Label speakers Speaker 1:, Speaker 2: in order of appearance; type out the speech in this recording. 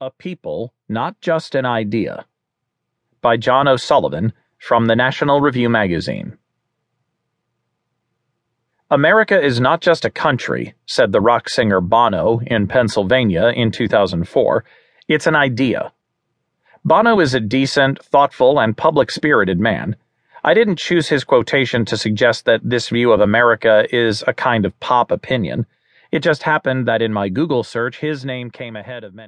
Speaker 1: A People, Not Just an Idea by John O'Sullivan from the National Review Magazine. America is not just a country, said the rock singer Bono in Pennsylvania in 2004. It's an idea. Bono is a decent, thoughtful, and public spirited man. I didn't choose his quotation to suggest that this view of America is a kind of pop opinion. It just happened that in my Google search, his name came ahead of many.